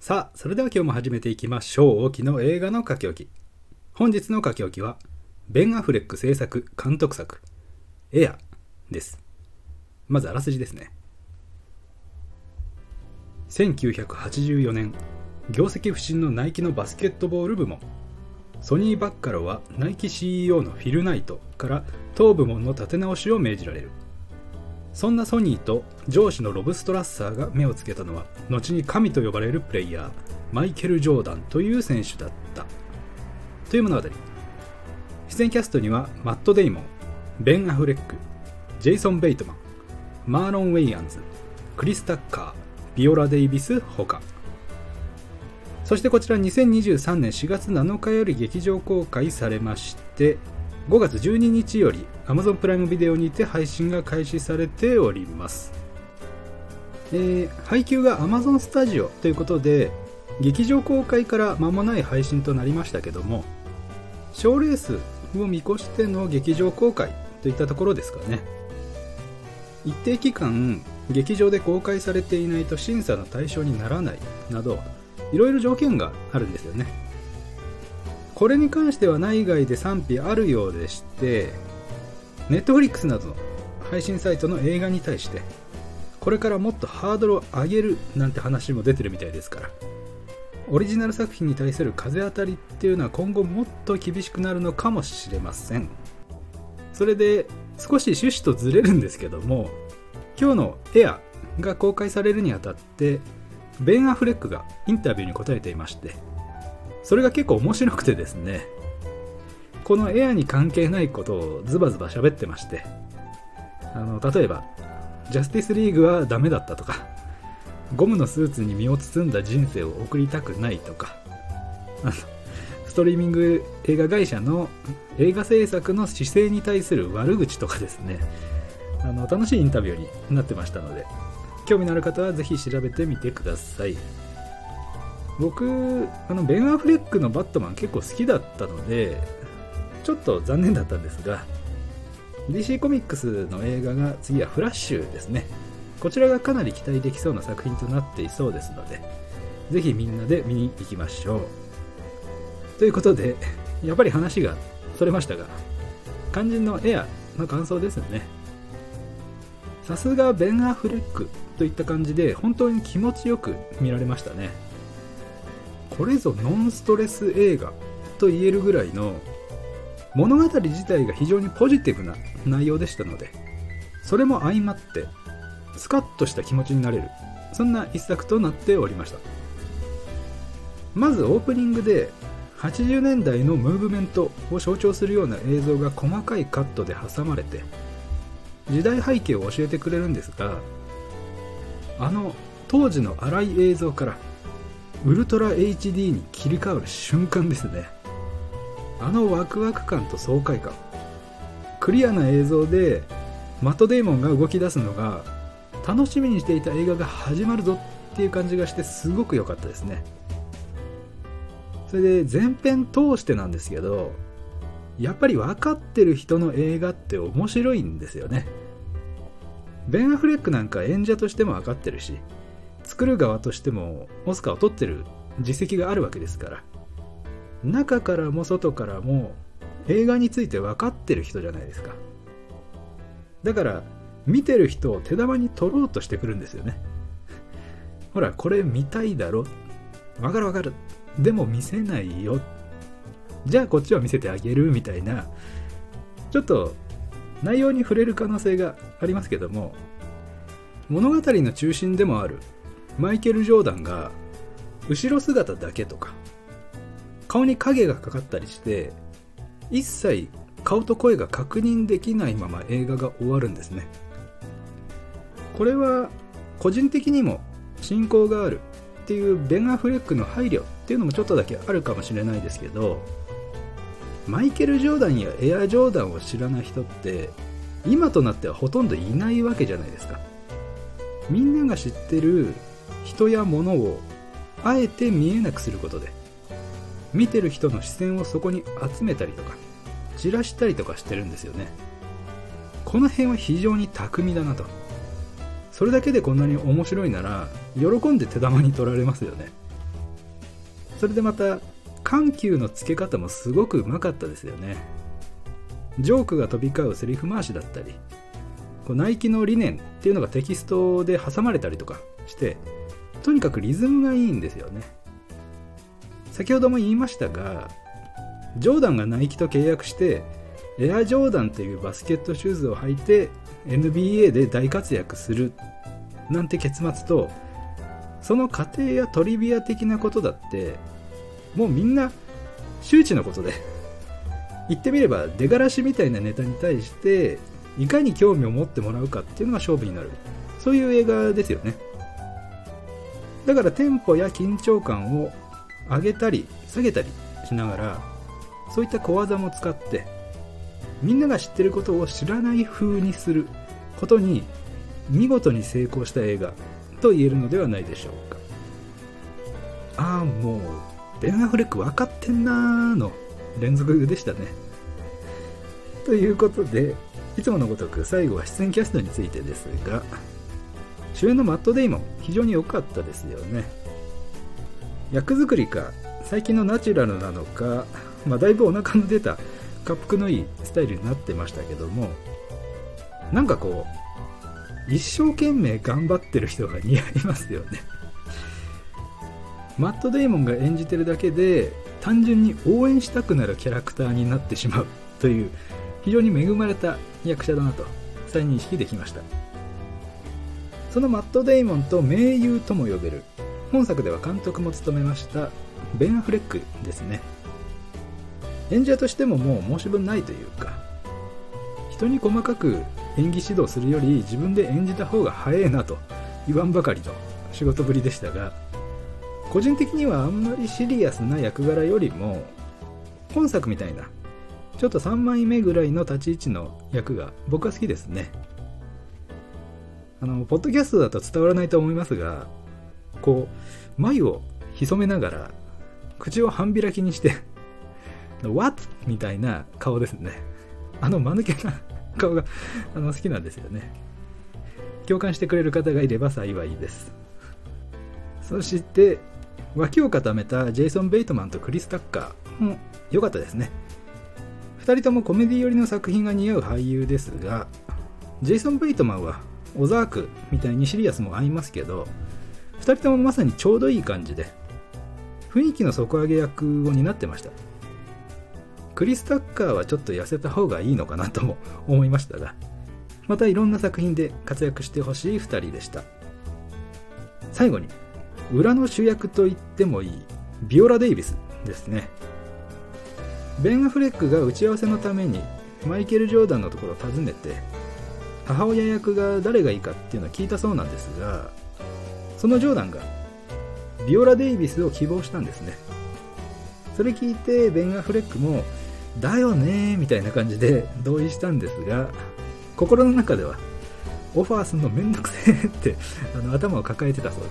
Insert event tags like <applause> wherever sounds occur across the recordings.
さあ、それでは今日も始めていきましょう。沖の映画の書き置き。本日の書き置きは、ベン・アフレック制作監督作、エアです。まずあらすじですね。1984年、業績不振のナイキのバスケットボール部門。ソニー・バッカロはナイキ CEO のフィル・ナイトから当部門の立て直しを命じられる。そんなソニーと上司のロブ・ストラッサーが目をつけたのは後に神と呼ばれるプレイヤーマイケル・ジョーダンという選手だった。という物語出演キャストにはマット・デイモンベン・アフレックジェイソン・ベイトマンマーロン・ウェイアンズクリス・タッカービオラ・デイビスほか。そしてこちら2023年4月7日より劇場公開されまして5月12日より Amazon プライムビデオにて配信が開始されております、えー配給が Amazon スタジオということで劇場公開から間もない配信となりましたけども賞レースを見越しての劇場公開といったところですかね。一定期間劇場で公開されていないと審査の対象にならないなどいろいろ条件があるんですよね。これに関しては内外で賛否あるようでして、Netflix などの配信サイトの映画に対して、これからもっとハードルを上げるなんて話も出てるみたいですから、オリジナル作品に対する風当たりっていうのは今後もっと厳しくなるのかもしれません。それで少し趣旨とずれるんですけども、今日のエアが公開されるにあたって、ベン・アフレックがインタビューに答えていまして、それが結構面白くてですねこのエアに関係ないことをズバズバ喋ってましてあの例えばジャスティスリーグはダメだったとかゴムのスーツに身を包んだ人生を送りたくないとかあのストリーミング映画会社の映画制作の姿勢に対する悪口とかですねあの楽しいインタビューになってましたので興味のある方はぜひ調べてみてください。僕あのベン・アフレックのバットマン結構好きだったのでちょっと残念だったんですが DC コミックスの映画が次はフラッシュですね。こちらがかなり期待できそうな作品となっていそうですのでぜひみんなで見に行きましょう。ということでやっぱり話がそれましたが肝心のエアの感想ですよね。さすがベン・アフレックといった感じで本当に気持ちよく見られましたね。これぞノンストレス映画と言えるぐらいの物語自体が非常にポジティブな内容でしたのでそれも相まってスカッとした気持ちになれるそんな一作となっておりました。まずオープニングで80年代のムーブメントを象徴するような映像が細かいカットで挟まれて時代背景を教えてくれるんですがあの当時の荒い映像からウルトラ HD に切り替わる瞬間ですね。あのワクワク感と爽快感。クリアな映像でマット・デイモンが動き出すのが楽しみにしていた映画が始まるぞっていう感じがしてすごく良かったですね。それで前編通してなんですけどやっぱり分かってる人の映画って面白いんですよね。ベン・アフレックなんか演者としても分かってるし作る側としてもオスカーを取ってる実績があるわけですから。中からも外からも映画について分かってる人じゃないですか。だから見てる人を手玉に取ろうとしてくるんですよね。ほらこれ見たいだろ。分かる分かる。でも見せないよ。じゃあこっちは見せてあげるみたいな。ちょっと内容に触れる可能性がありますけども物語の中心でもある。マイケル・ジョーダンが後ろ姿だけとか顔に影がかかったりして一切顔と声が確認できないまま映画が終わるんですね。これは個人的にも信仰があるっていうベン・アフレックの配慮っていうのもちょっとだけあるかもしれないですけどマイケル・ジョーダンやエア・ジョーダンを知らない人って今となってはほとんどいないわけじゃないですか。みんなが知ってる人や物をあえて見えなくすることで見てる人の視線をそこに集めたりとか散らしたりとかしてるんですよね。この辺は非常に巧みだなと。それだけでこんなに面白いなら喜んで手玉に取られますよね。それでまた緩急のつけ方もすごくうまかったですよね。ジョークが飛び交うセリフ回しだったりこうナイキの理念っていうのがテキストで挟まれたりとかしてとにかくリズムがいいんですよね。先ほども言いましたがジョーダンがナイキと契約してエアジョーダンというバスケットシューズを履いて NBA で大活躍するなんて結末とその過程やトリビア的なことだってもうみんな周知のことで言ってみれば出がらしみたいなネタに対していかに興味を持ってもらうかっていうのが勝負になる。そういう映画ですよね。だからテンポや緊張感を上げたり下げたりしながらそういった小技も使ってみんなが知ってることを知らない風にすることに見事に成功した映画と言えるのではないでしょうか。ああもうベン・アフレック分かってんなーの連続でしたね。ということでいつものごとく最後は出演キャストについてですが主演のマット・デイモン非常に良かったですよね。役作りか最近のナチュラルなのか、まあ、だいぶお腹の出た滑腹のいいスタイルになってましたけどもなんかこう一生懸命頑張ってる人が似合いますよね。マット・デイモンが演じてるだけで単純に応援したくなるキャラクターになってしまうという非常に恵まれた役者だなと再認識できました。そのマット・デイモンと盟友とも呼べる。本作では監督も務めましたベン・アフレックですね。演者としてももう申し分ないというか人に細かく演技指導するより自分で演じた方が早いなと言わんばかりの仕事ぶりでしたが個人的にはあんまりシリアスな役柄よりも本作みたいなちょっと3枚目ぐらいの立ち位置の役が僕は好きですね。あのポッドキャストだと伝わらないと思いますがこう眉を潜めながら口を半開きにして <laughs> What? みたいな顔ですね。あの間抜けな顔があの好きなんですよね。共感してくれる方がいれば幸いです。そして脇を固めたジェイソン・ベイトマンとクリス・タッカーも良かったですね。2人ともコメディ寄りの作品が似合う俳優ですがジェイソン・ベイトマンはオザークみたいにシリアスも合いますけど2人ともまさにちょうどいい感じで雰囲気の底上げ役を担ってました。クリス・タッカーはちょっと痩せた方がいいのかなとも思いましたがまたいろんな作品で活躍してほしい2人でした。最後に裏の主役と言ってもいいビオラ・デイビスですね。ベン・アフレックが打ち合わせのためにマイケル・ジョーダンのところを訪ねて母親役が誰がいいかっていうのを聞いたそうなんですがそのジョーダンがビオラ・デイビスを希望したんですね。それ聞いてベン・アフレックもだよねみたいな感じで同意したんですが心の中ではオファーするのめんどくせえってあの頭を抱えてたそうで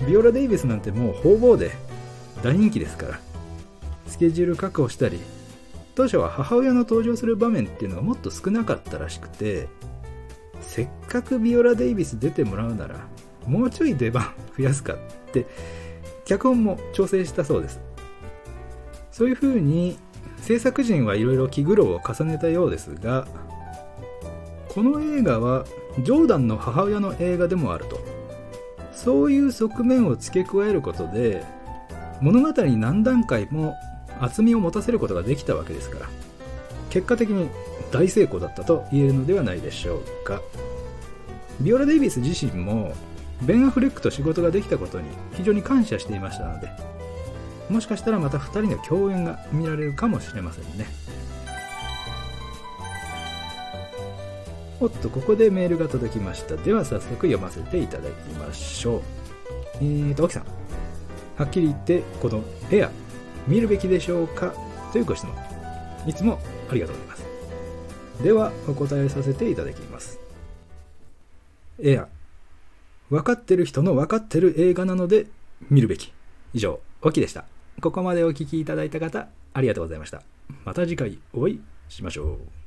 す。ビオラ・デイビスなんてもう方々で大人気ですからスケジュール確保したり当初は母親の登場する場面っていうのがもっと少なかったらしくてせっかくビオラ・デイビス出てもらうならもうちょい出番増やすかって脚本も調整したそうです。そういうふうに制作陣はいろいろ気苦労を重ねたようですがこの映画はジョーダンの母親の映画でもあると。そういう側面を付け加えることで物語に何段階も厚みを持たせることができたわけですから結果的に大成功だったと言えるのではないでしょうか。ビオラ・デイビス自身もベン・アフレックと仕事ができたことに非常に感謝していましたのでもしかしたらまた2人の共演が見られるかもしれませんね。おっとここでメールが届きました。では早速読ませていただきましょう。えーと、沖さん。はっきり言って、このエア、見るべきでしょうか？というご質問。いつもありがとうございます。では、お答えさせていただきます。エア。分かってる人の分かってる映画なので、見るべき。以上、オキでした。ここまでお聴きいただいた方、ありがとうございました。また次回お会いしましょう。